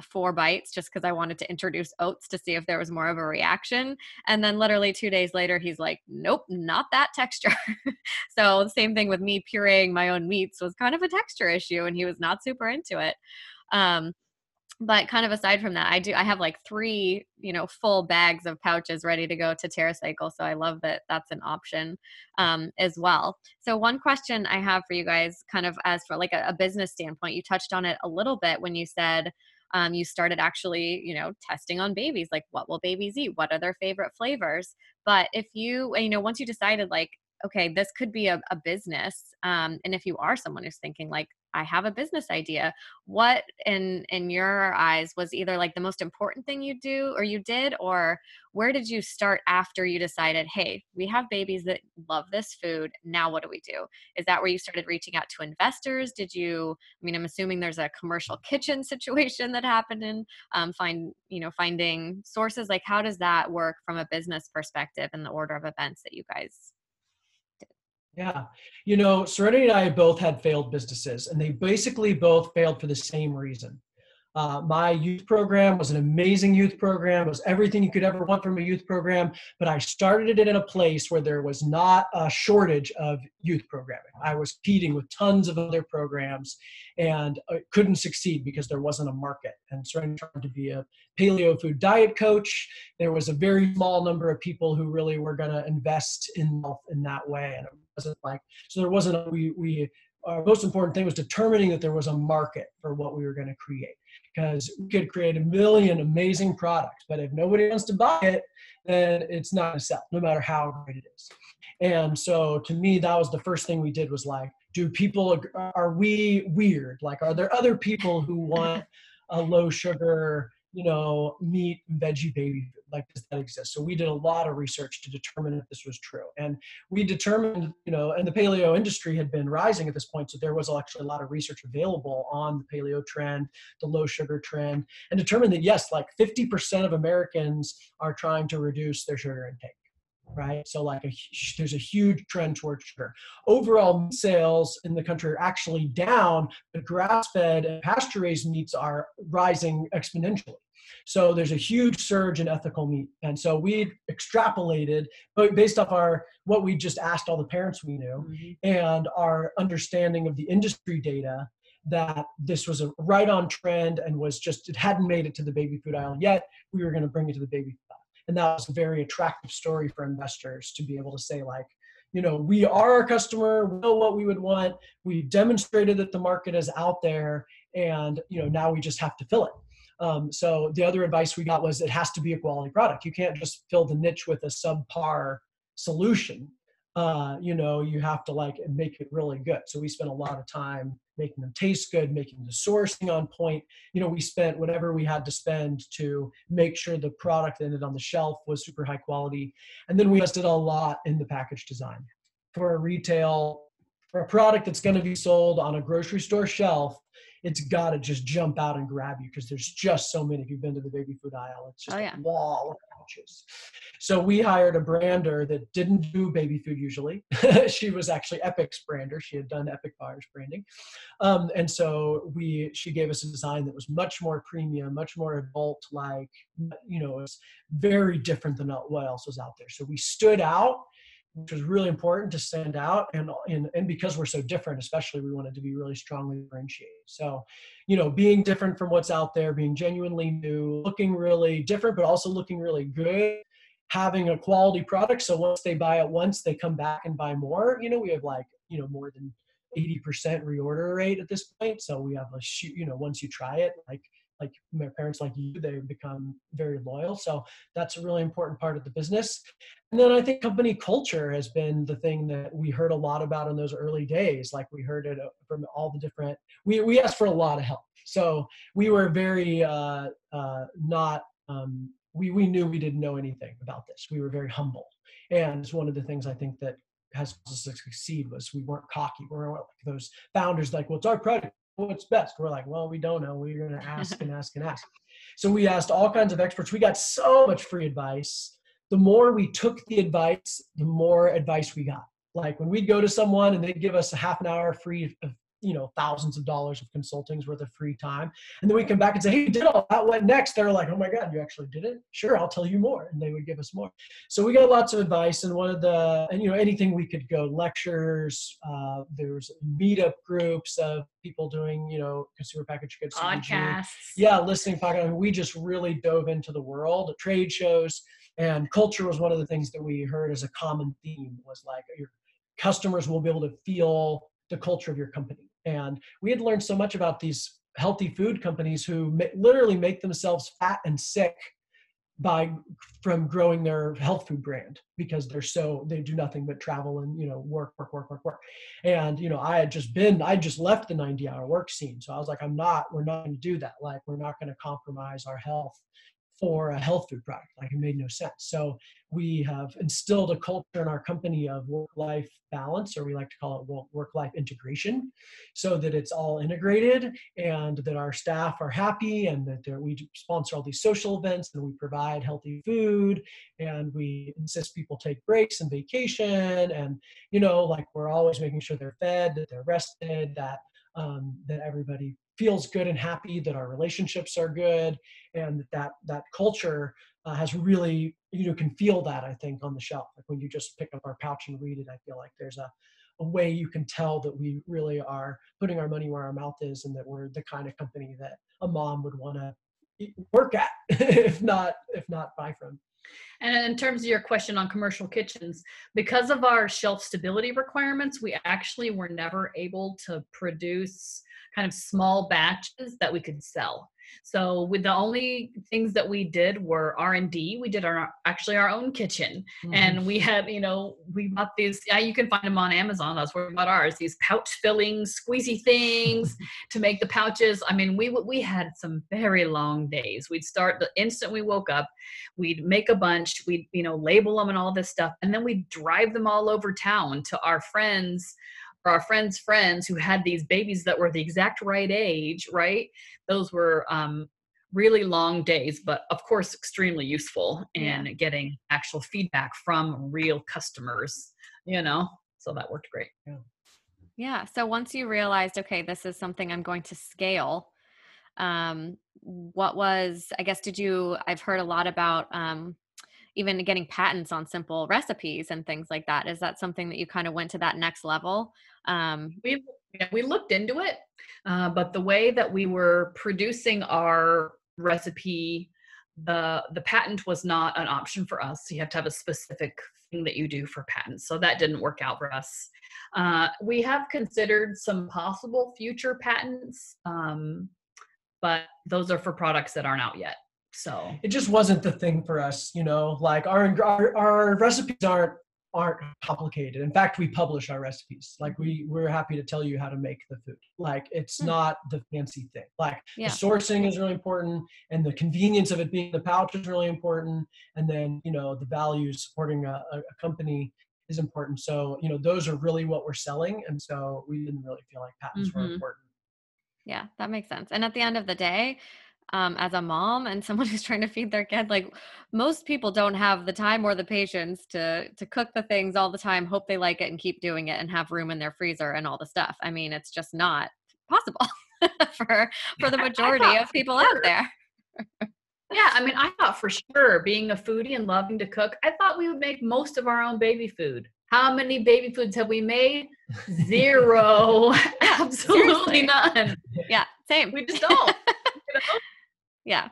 four bites just because I wanted to introduce oats to see if there was more of a reaction. And then literally two days later, he's like, nope, not that texture. (laughs) so the same thing with me pureeing my own meats was kind of a texture issue, and he was not super into it. Um, but kind of aside from that i do i have like three you know full bags of pouches ready to go to terracycle so i love that that's an option um, as well so one question i have for you guys kind of as for like a, a business standpoint you touched on it a little bit when you said um, you started actually you know testing on babies like what will babies eat? What are their favorite flavors? But if you you know once you decided like okay this could be a, a business um, and if you are someone who's thinking like I have a business idea. What in in your eyes was either like the most important thing you do or you did or where did you start after you decided, "Hey, we have babies that love this food. Now what do we do?" Is that where you started reaching out to investors? Did you I mean, I'm assuming there's a commercial kitchen (laughs) situation that happened in um, find, you know, finding sources like how does that work from a business perspective in the order of events that you guys yeah. You know, Serenity and I both had failed businesses, and they basically both failed for the same reason. Uh, my youth program was an amazing youth program. It was everything you could ever want from a youth program. But I started it in a place where there was not a shortage of youth programming. I was competing with tons of other programs and couldn't succeed because there wasn't a market. And so I tried to be a paleo food diet coach. There was a very small number of people who really were going to invest in health in that way. And it wasn't like, so there wasn't, a, we, we, our most important thing was determining that there was a market for what we were going to create because we could create a million amazing products, but if nobody wants to buy it, then it's not a sell, no matter how great it is. And so to me, that was the first thing we did was like, do people, are we weird? Like, are there other people who want a low sugar, you know, meat, veggie baby food? Like, does that exist? So we did a lot of research to determine if this was true. And we determined, you know, and the paleo industry had been rising at this point. So there was actually a lot of research available on the paleo trend, the low sugar trend, and determined that yes, like 50% of Americans are trying to reduce their sugar intake right? So like a, there's a huge trend towards sugar. Overall sales in the country are actually down, but grass-fed and pasture-raised meats are rising exponentially. So there's a huge surge in ethical meat. And so we extrapolated based off our what we just asked all the parents we knew mm-hmm. and our understanding of the industry data that this was a right on trend and was just it hadn't made it to the baby food aisle yet. We were going to bring it to the baby food and that was a very attractive story for investors to be able to say like you know we are our customer we know what we would want we demonstrated that the market is out there and you know now we just have to fill it. Um, so the other advice we got was it has to be a quality product. You can't just fill the niche with a subpar solution. Uh, you know you have to like make it really good. So we spent a lot of time making them taste good, making the sourcing on point. You know, we spent whatever we had to spend to make sure the product that ended on the shelf was super high quality. And then we invested a lot in the package design. For a retail, for a product that's going to be sold on a grocery store shelf, it's got to just jump out and grab you because there's just so many. If you've been to the baby food aisle, it's just oh, yeah. a wall of pouches. So we hired a brander that didn't do baby food usually. (laughs) she was actually Epic's brander. She had done Epic Bars branding, um, and so we she gave us a design that was much more premium, much more adult like. You know, it was very different than what else was out there. So we stood out which was really important to stand out and, and and because we're so different especially we wanted to be really strongly differentiated. So you know being different from what's out there being genuinely new looking really different but also looking really good having a quality product. So once they buy it once they come back and buy more. You know we have like you know more than 80% reorder rate at this point. So we have a shoot you know once you try it like like my parents like you they become very loyal so that's a really important part of the business. And then i think company culture has been the thing that we heard a lot about in those early days like we heard it uh, from all the different we, we asked for a lot of help. So we were very uh, uh, not um, we, we knew we didn't know anything about this. We were very humble. And it's one of the things i think that has us to succeed was we weren't cocky. We weren't like those founders like well it's our product what's best? We're like, well, we don't know. We're going to ask and ask and ask. So we asked all kinds of experts. We got so much free advice. The more we took the advice, the more advice we got. Like when we'd go to someone and they'd give us a half an hour free you know thousands of dollars of consulting's worth of free time. And then we come back and say hey you did all that what next? They're like oh my god you actually did it? Sure i'll tell you more. And they would give us more. So we got lots of advice and one of the and you know anything we could go lectures uh, there's meetup groups of people doing you know consumer packaged goods podcasts. Yeah listening podcast we just really dove into the world trade shows and culture was one of the things that we heard as a common theme was like your customers will be able to feel the culture of your company and we had learned so much about these healthy food companies who ma- literally make themselves fat and sick by from growing their health food brand because they're so they do nothing but travel and you know work work work work work. And you know i had just been i just left the 90 hour work scene. So i was like i'm not we're not going to do that. Like we're not going to compromise our health for a health food product. Like it made no sense. So we have instilled a culture in our company of work-life balance, or we like to call it work-life integration, so that it's all integrated and that our staff are happy and that we sponsor all these social events and we provide healthy food and we insist people take breaks and vacation and you know like we're always making sure they're fed, that they're rested, that um, that everybody feels good and happy that our relationships are good and that that culture uh, has really you know can feel that i think on the shelf. Like when you just pick up our pouch and read it i feel like there's a, a way you can tell that we really are putting our money where our mouth is and that we're the kind of company that a mom would want to work at (laughs) if not if not buy from and in terms of your question on commercial kitchens, because of our shelf stability requirements, we actually were never able to produce kind of small batches that we could sell. So with the only things that we did were R and D. We did our actually our own kitchen, mm-hmm. and we had you know we bought these. Yeah, you can find them on Amazon. That's where we bought ours. These pouch filling squeezy things (laughs) to make the pouches. I mean, we we had some very long days. We'd start the instant we woke up. We'd make a bunch. We'd you know label them and all this stuff, and then we'd drive them all over town to our friends or our friends' friends who had these babies that were the exact right age, right? Those were um, really long days, but of course, extremely useful in yeah. getting actual feedback from real customers, you know? So that worked great. Yeah. Yeah. So once you realized, okay, this is something I'm going to scale, um, what was, I guess, did you, I've heard a lot about um, even getting patents on simple recipes and things like that. Is that something that you kind of went to that next level? Um, we we looked into it, uh, but the way that we were producing our recipe, the the patent was not an option for us. So you have to have a specific thing that you do for patents. So that didn't work out for us. Uh, we have considered some possible future patents, um, but those are for products that aren't out yet. So it just wasn't the thing for us, you know. Like our our, our recipes aren't aren't complicated. In fact, we publish our recipes. Like we we're happy to tell you how to make the food. Like it's mm. not the fancy thing. Like yeah. the sourcing is really important and the convenience of it being the pouch is really important. And then, you know, the values supporting a, a company is important. So, you know, those are really what we're selling. And so we didn't really feel like patents mm-hmm. were important. Yeah, that makes sense. And at the end of the day, um, as a mom and someone (laughs) who's trying to feed their kid like most people don't have the time or the patience to to cook the things all the time hope they like it and keep doing it and have room in their freezer and all the stuff. I mean it's just not possible (laughs) for for the majority of people sure. out there. Yeah i mean i thought for sure being a foodie and loving to cook i thought we would make most of our own baby food. How many baby foods have we made? Zero. (laughs) Absolutely none. Yeah same. We just don't yeah.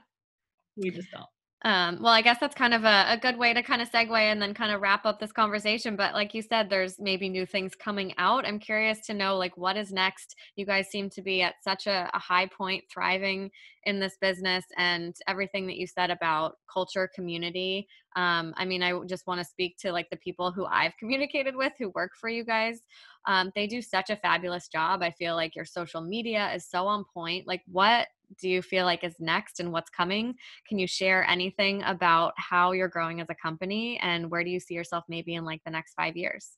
We just don't. Um, well, I guess that's kind of a, a good way to kind of segue and then kind of wrap up this conversation. But like you said, there's maybe new things coming out. I'm curious to know like what is next. You guys seem to be at such a, a high point, thriving in this business, and everything that you said about culture, community. Um, I mean, I just want to speak to like the people who I've communicated with who work for you guys. Um, they do such a fabulous job. I feel like your social media is so on point. Like, what do you feel like is next and what's coming? Can you share anything about how you're growing as a company and where do you see yourself maybe in like the next five years?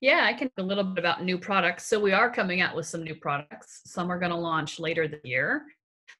Yeah, I can a little bit about new products. So we are coming out with some new products. Some are going to launch later this year.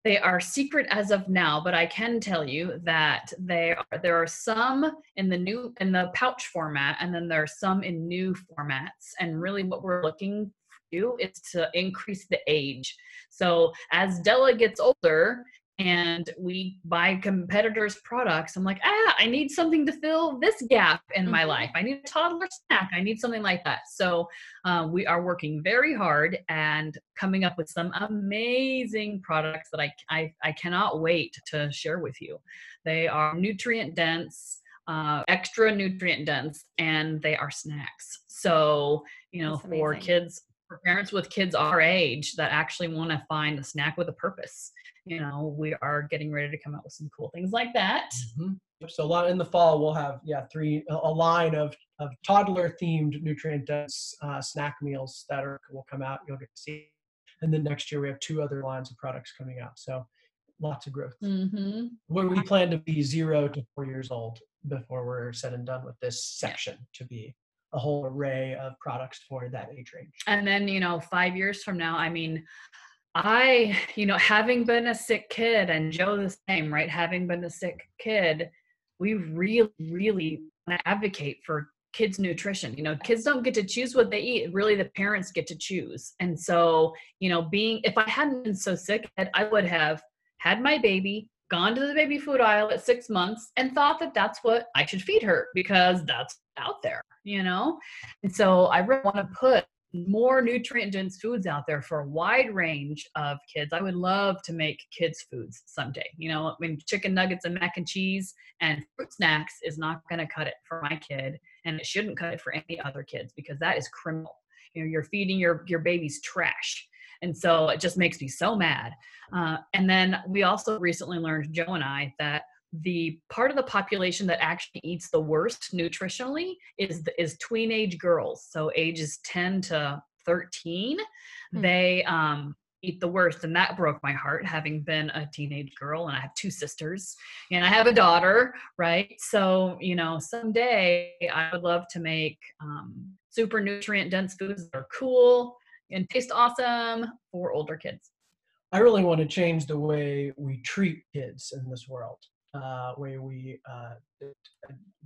They are secret as of now, but I can tell you that they are, there are some in the new in the pouch format, and then there are some in new formats. And really, what we're looking do is to increase the age. So as Della gets older and we buy competitors' products, I'm like, ah, I need something to fill this gap in my Mhm. life. I need a toddler snack. I need something like that. So um, we are working very hard and coming up with some amazing products that I, I, I cannot wait to share with you. They are nutrient dense, uh, extra nutrient dense, and they are snacks. So, you know, for kids, for parents with kids our age that actually want to find a snack with a purpose, you know, we are getting ready to come out with some cool things like that. Mhm. So a lot in the fall we'll have yeah three a a line of of toddler themed nutrient dense uh, snack meals that are will come out. You'll get to see, and then next year we have two other lines of products coming out. So lots of growth. Mm-hmm. Where we plan to be zero to four years old before we're said and done with this section to be a whole array of products for that age range. and then you know five years from now i mean i (sighs) you know having been a sick kid and joe the same right? Having been a sick kid we really really advocate for kids nutrition. You know kids don't get to choose what they eat really the parents get to choose. And so you know being if i hadn't been so sick i would have had my baby gone to the baby food aisle at six months and thought that that's what i should feed her because that's out there you know? And so i really want to put more nutrient dense foods out there for a wide range of kids. I would love to make kids foods someday. You know, I mean, chicken nuggets and mac and cheese and fruit snacks is not going to cut it for my kid, and it shouldn't cut it for any other kids because that is criminal. You know, you're feeding your your babies trash, and so it just makes me so mad. Uh, and then we also recently learned, Joe and I, that the part of the population that actually eats the worst nutritionally is the, is tween age girls so ages 10 to 13 Hmm. they um eat the worst and that broke my heart having been a teenage girl and i have two sisters and i have a daughter right so you know someday i would love to make um, super nutrient dense foods that are cool and taste awesome for older kids I really want to change the way we treat kids in this world. Uh, way we uh, the,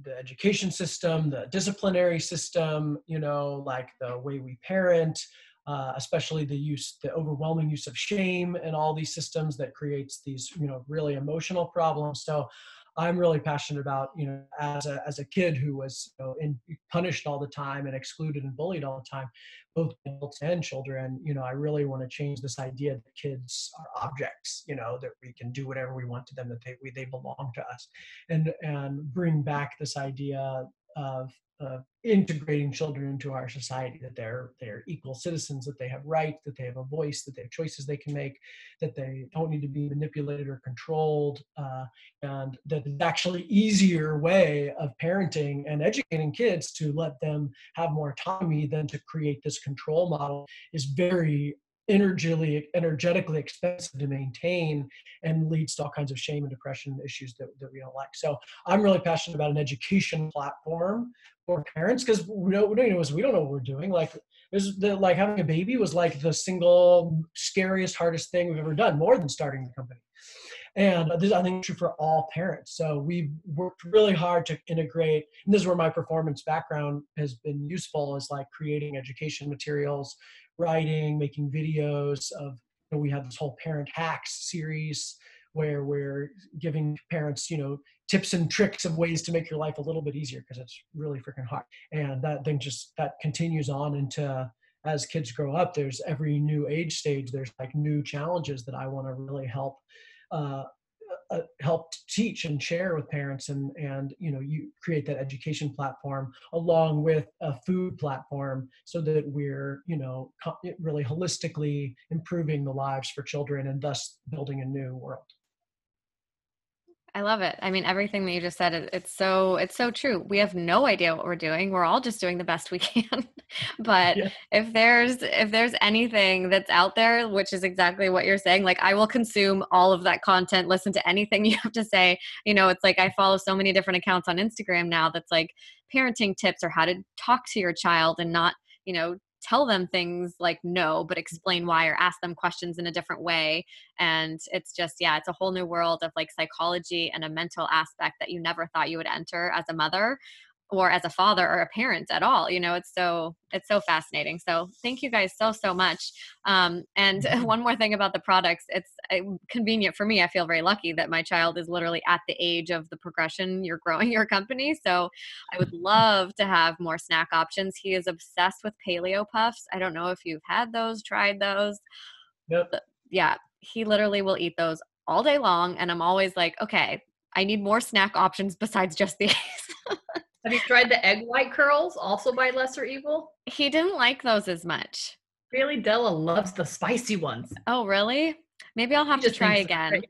the education system, the disciplinary system, you know, like the way we parent, uh, especially the use, the overwhelming use of shame and all these systems that creates these, you know, really emotional problems. So I'm really passionate about, you know, as a, as a kid who was you know, in, punished all the time and excluded and bullied all the time, both adults and children, you know, I really want to change this idea that kids are objects, you know, that we can do whatever we want to them, that they, we, they belong to us and, and bring back this idea of, of integrating children into our society, that they're, they're equal citizens, that they have rights, that they have a voice, that they have choices they can make, that they don't need to be manipulated or controlled, uh, and that it's actually easier way of parenting and educating kids to let them have more autonomy than to create this control model is very energetically energetically expensive to maintain and leads to all kinds of shame and depression issues that, that we don't like. So i'm really passionate about an education platform for parents because we don't, we don't know we don't know what we're doing. Like there's the like having a baby was like the single scariest hardest thing we've ever done more than starting the company. And this i think is true for all parents. So we've worked really hard to integrate and this is where my performance background has been useful is like creating education materials writing making videos of you know, we have this whole parent hacks series where we're giving parents you know tips and tricks of ways to make your life a little bit easier because it's really freaking hard. And that thing just that continues on into as kids grow up there's every new age stage there's like new challenges that i want to really help uh, uh, help teach and share with parents and and you know you create that education platform along with a food platform so that we're you know really holistically improving the lives for children and thus building a new world I love it. I mean, everything that you just said, it, it's so it's so true. We have no idea what we're doing. We're all just doing the best we (laughs) can. but Yeah. if there's if there's anything that's out there, which is exactly what you're saying, like I will consume all of that content, listen to anything (laughs) you have to say. You know, it's like I follow so many different accounts on Instagram now that's like parenting tips or how to talk to your child and not, you know, tell them things like no, but mm-hmm. explain why or ask them questions in a different way and it's just yeah it's a whole new world of like psychology and a mental aspect that you never thought you would enter as a mother or as a father or a parent at all you know it's so it's so fascinating. So thank you guys so so much. Um, and (laughs) Mhm. one more thing about the products it's uh, convenient for me i feel very lucky that my child is literally at the age of the progression you're growing (laughs) your company. So i would love to have more snack options. He is obsessed with paleo puffs. I don't know if you've had those tried those. Yep. But, yeah he literally will eat those all day long and i'm always like okay i need more snack options besides just (laughs) these Have you tried the egg white curls, also by Lesser Evil? He didn't like those as much. Really, Della loves the spicy ones. Oh, really? Maybe I'll have to try again.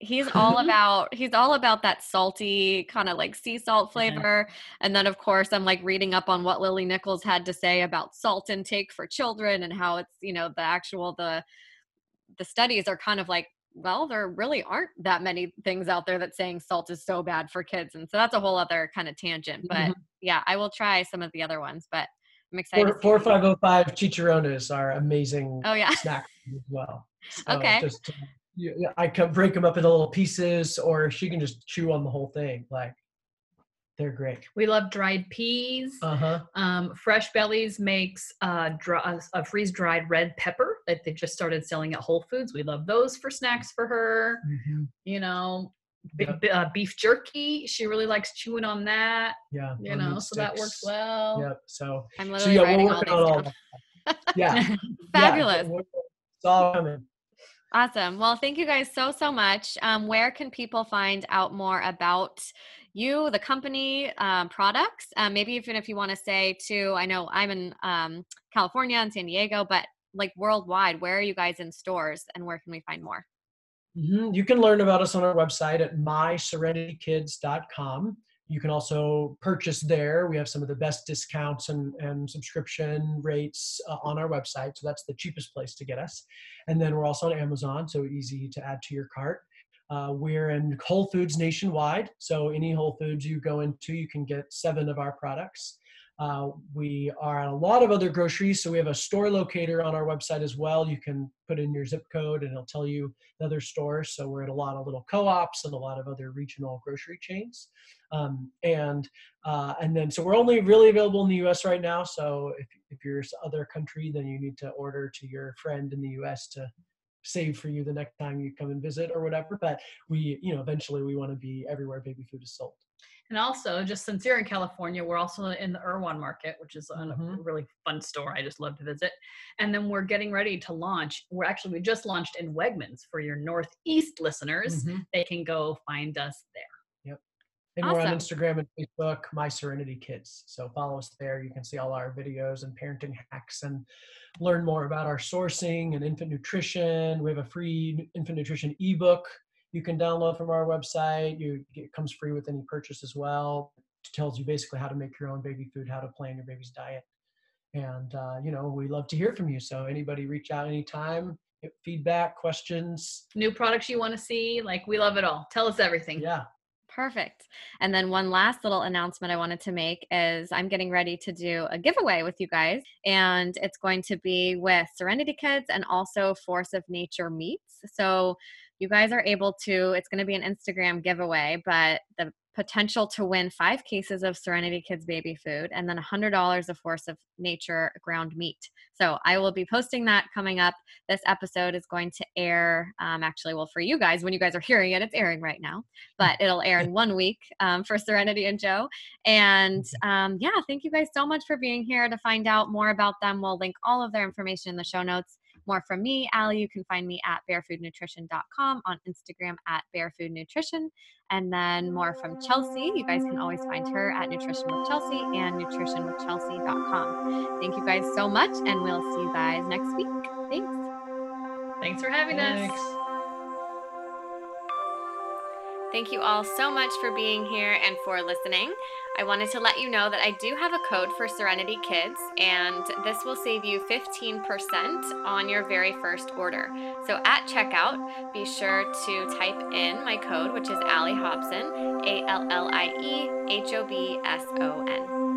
He's (laughs) all about he's all about that salty kind of like sea salt flavor. And then of course I'm like reading up on what Lily Nichols had to say about salt intake for children and how it's, you know, the actual the the studies are kind of like well, there really aren't that many things out there that saying salt is so bad for kids. And so that's a whole other kind of tangent. But Mhm. yeah, I will try some of the other ones, but I'm excited. to Four see four what you- five oh five chicharrones are amazing Oh yeah. snack as well. So Okay. Just uh, you, I can break them up into little pieces, or she can just chew on the whole thing. Like they're great. We love dried peas. Uh huh. Um, Fresh Bellies makes uh, dry, a freeze dried red pepper that they just started selling at Whole Foods. We love those for snacks for her. You know, Yep. b- uh, beef jerky. She really likes chewing on that. Yeah. You know, meat so that works well. Yep. So I'm so literally yeah, we're writing all these on all that. (laughs) Yeah. Fabulous. Yeah, it's all coming. Awesome. Well, thank you guys so, so much. Um, where can people find out more about you, the company, um, products? Um, maybe even if you want to say to, I know I'm in um, California and San Diego, but like worldwide, where are you guys in stores and where can we find more? Mhm. You can learn about us on our website at myserenitykids.com. You can also purchase there. We have some of the best discounts and, and subscription rates uh, on our website. So that's the cheapest place to get us. And then we're also on Amazon, so easy to add to your cart. Uh, we're in Whole Foods nationwide. So any Whole Foods you go into, you can get seven of our products. Uh, we are at a lot of other groceries. So we have a store locator on our website as well. You can put in your zip code and it'll tell you the other stores. So we're at a lot of little co-ops and a lot of other regional grocery chains. Um, and uh, and then so we're only really available in the U.S. right now. So if if you're other country, then you need to order to your friend in the U.S. to save for you the next time you come and visit or whatever. But we, you know, eventually we want to be everywhere baby food is sold. And also, just since you're in California, we're also in the Erewhon Market, which is a Mhm. really fun store. I just love to visit. And then we're getting ready to launch. We're actually we just launched in Wegmans for your Northeast listeners. Mhm. They can go find us there. Yep. And we're on Instagram and Facebook, My Serenity Kids. So follow us there. You can see all our videos and parenting hacks and learn more about our sourcing and infant nutrition. We have a free infant nutrition ebook you can download from our website. You, it comes free with any purchase as well. It tells you basically how to make your own baby food, how to plan your baby's diet. And, uh, you know, we love to hear from you. So anybody reach out anytime, get feedback, questions. New products you want to see, like we love it all. Tell us everything. Yeah. Perfect. And then one last little announcement I wanted to make is I'm getting ready to do a giveaway with you guys, and it's going to be with Serenity Kids and also Force of Nature Meats. So you guys are able to, it's going to be an Instagram giveaway, but the potential to win five cases of Serenity Kids baby food and then $100 of Force of Nature ground meat. So I will be posting that coming up. This episode is going to air, um, actually, well, for you guys, when you guys are hearing it, it's airing right now but (laughs) it'll air in one week um, for Serenity and Joe. And um, yeah, thank you guys so much for being here. To find out more about them, we'll link all of their information in the show notes. More from me, Allie, you can find me at barefoodnutrition.com on Instagram at barefoodnutrition. And then more from Chelsea, you guys can always find her at Nutrition with Chelsea and nutritionwithchelsea.com. Thank you guys so much, and we'll see you guys next week. Thanks. Thanks for having us. Thank you all so much for being here and for listening. I wanted to let you know that I do have a code for Serenity Kids, and this will save you 15% on your very first order. So at checkout, be sure to type in my code, which is Allie Hobson, A L L I E H O B S O N.